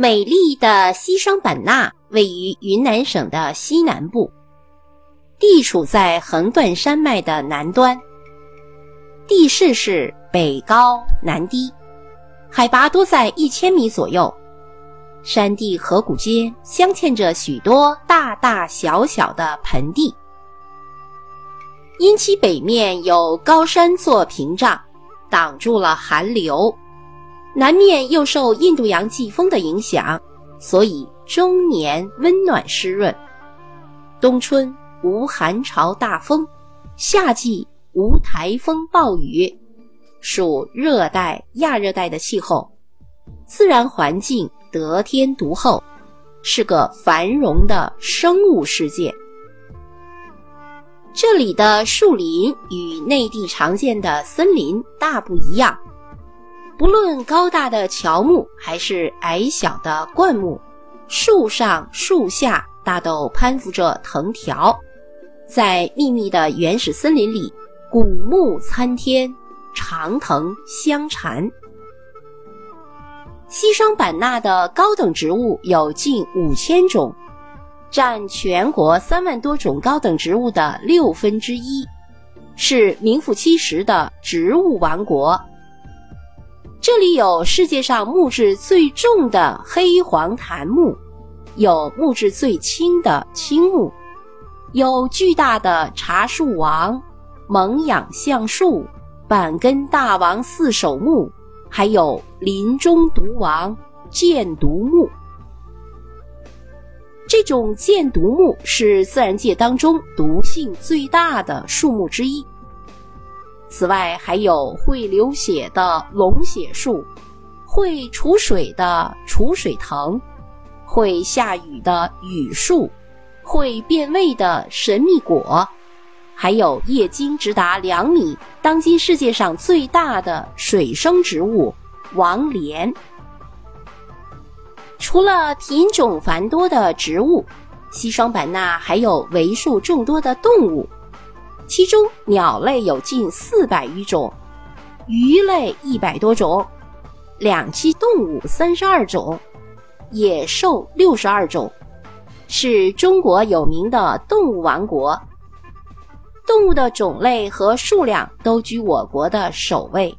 美丽的西双版纳位于云南省的西南部，地处在横断山脉的南端，地势是北高南低，海拔多在一千米左右，山地河谷间镶嵌着许多大大小小的盆地，因其北面有高山做屏障，挡住了寒流。南面又受印度洋季风的影响，所以终年温暖湿润。冬春无寒潮大风，夏季无台风暴雨，属热带亚热带的气候，自然环境得天独厚，是个繁荣的生物世界。这里的树林与内地常见的森林大不一样。不论高大的乔木还是矮小的灌木，树上树下大都攀附着藤条，在密密的原始森林里，古木参天，长藤相缠。西双版纳的高等植物有近五千种，占全国三万多种高等植物的六分之一，是名副其实的植物王国。这里有世界上木质最重的黑黄檀木，有木质最轻的青木，有巨大的茶树王、蒙养橡树、板根大王四手木，还有林中毒王箭毒木。这种箭毒木是自然界当中毒性最大的树木之一。此外，还有会流血的龙血树，会储水的储水藤，会下雨的雨树，会变味的神秘果，还有叶茎直达两米、当今世界上最大的水生植物王莲。除了品种繁多的植物，西双版纳还有为数众多的动物。其中鸟类有近四百余种，鱼类一百多种，两栖动物三十二种，野兽六十二种，是中国有名的动物王国。动物的种类和数量都居我国的首位。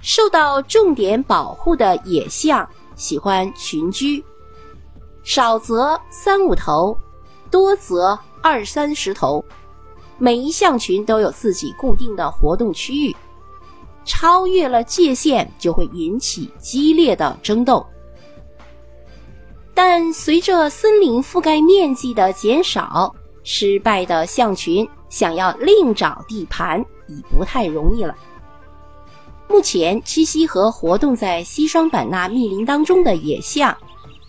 受到重点保护的野象喜欢群居，少则三五头，多则。二三十头，每一象群都有自己固定的活动区域，超越了界限就会引起激烈的争斗。但随着森林覆盖面积的减少，失败的象群想要另找地盘已不太容易了。目前栖息和活动在西双版纳密林当中的野象，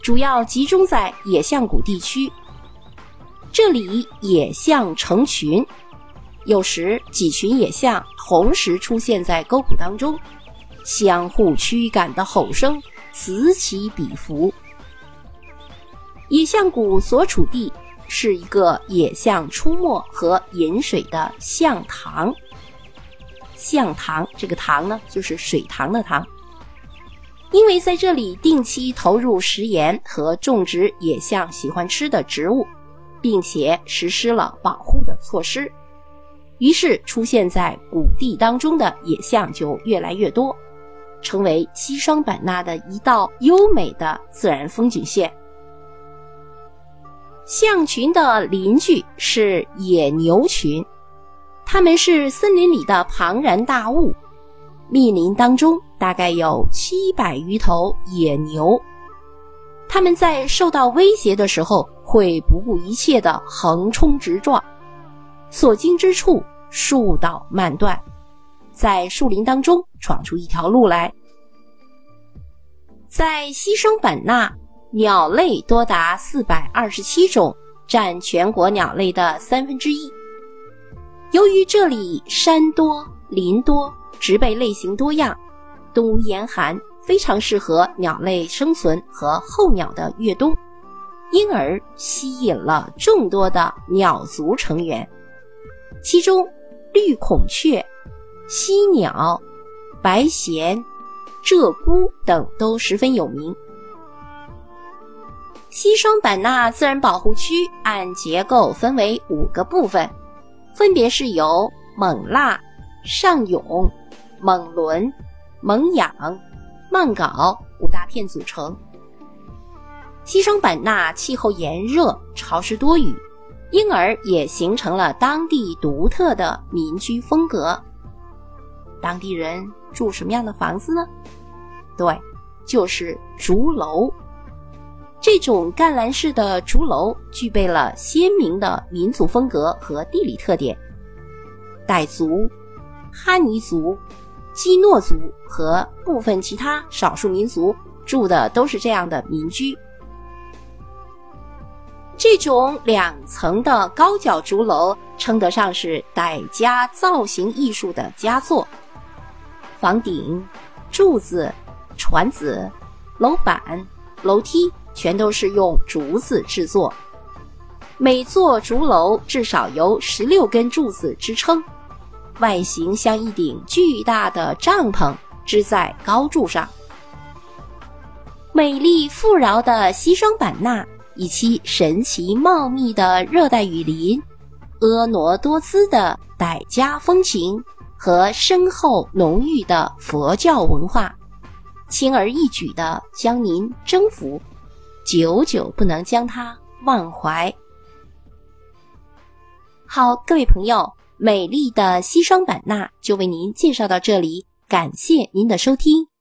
主要集中在野象谷地区。这里野象成群，有时几群野象同时出现在沟谷当中，相互驱赶的吼声此起彼伏。野象谷所处地是一个野象出没和饮水的象塘。象塘这个塘呢，就是水塘的塘。因为在这里定期投入食盐和种植野象喜欢吃的植物。并且实施了保护的措施，于是出现在谷地当中的野象就越来越多，成为西双版纳的一道优美的自然风景线。象群的邻居是野牛群，它们是森林里的庞然大物，密林当中大概有七百余头野牛，它们在受到威胁的时候。会不顾一切的横冲直撞，所经之处树倒蔓断，在树林当中闯出一条路来。在西双版纳，鸟类多达四百二十七种，占全国鸟类的三分之一。由于这里山多林多，植被类型多样，冬无严寒，非常适合鸟类生存和候鸟的越冬。因而吸引了众多的鸟族成员，其中绿孔雀、犀鸟、白衔、鹧鸪等都十分有名。西双版纳自然保护区按结构分为五个部分，分别是由勐腊、上涌、勐伦、勐养、勐稿五大片组成。西双版纳气候炎热、潮湿多雨，因而也形成了当地独特的民居风格。当地人住什么样的房子呢？对，就是竹楼。这种干栏式的竹楼具备了鲜明的民族风格和地理特点。傣族、哈尼族、基诺族和部分其他少数民族住的都是这样的民居。这种两层的高脚竹楼称得上是傣家造型艺术的佳作。房顶、柱子、船子、楼板、楼梯全都是用竹子制作。每座竹楼至少由十六根柱子支撑，外形像一顶巨大的帐篷支在高柱上。美丽富饶的西双版纳。以其神奇茂密的热带雨林、婀娜多姿的傣家风情和深厚浓郁的佛教文化，轻而易举地将您征服，久久不能将它忘怀。好，各位朋友，美丽的西双版纳就为您介绍到这里，感谢您的收听。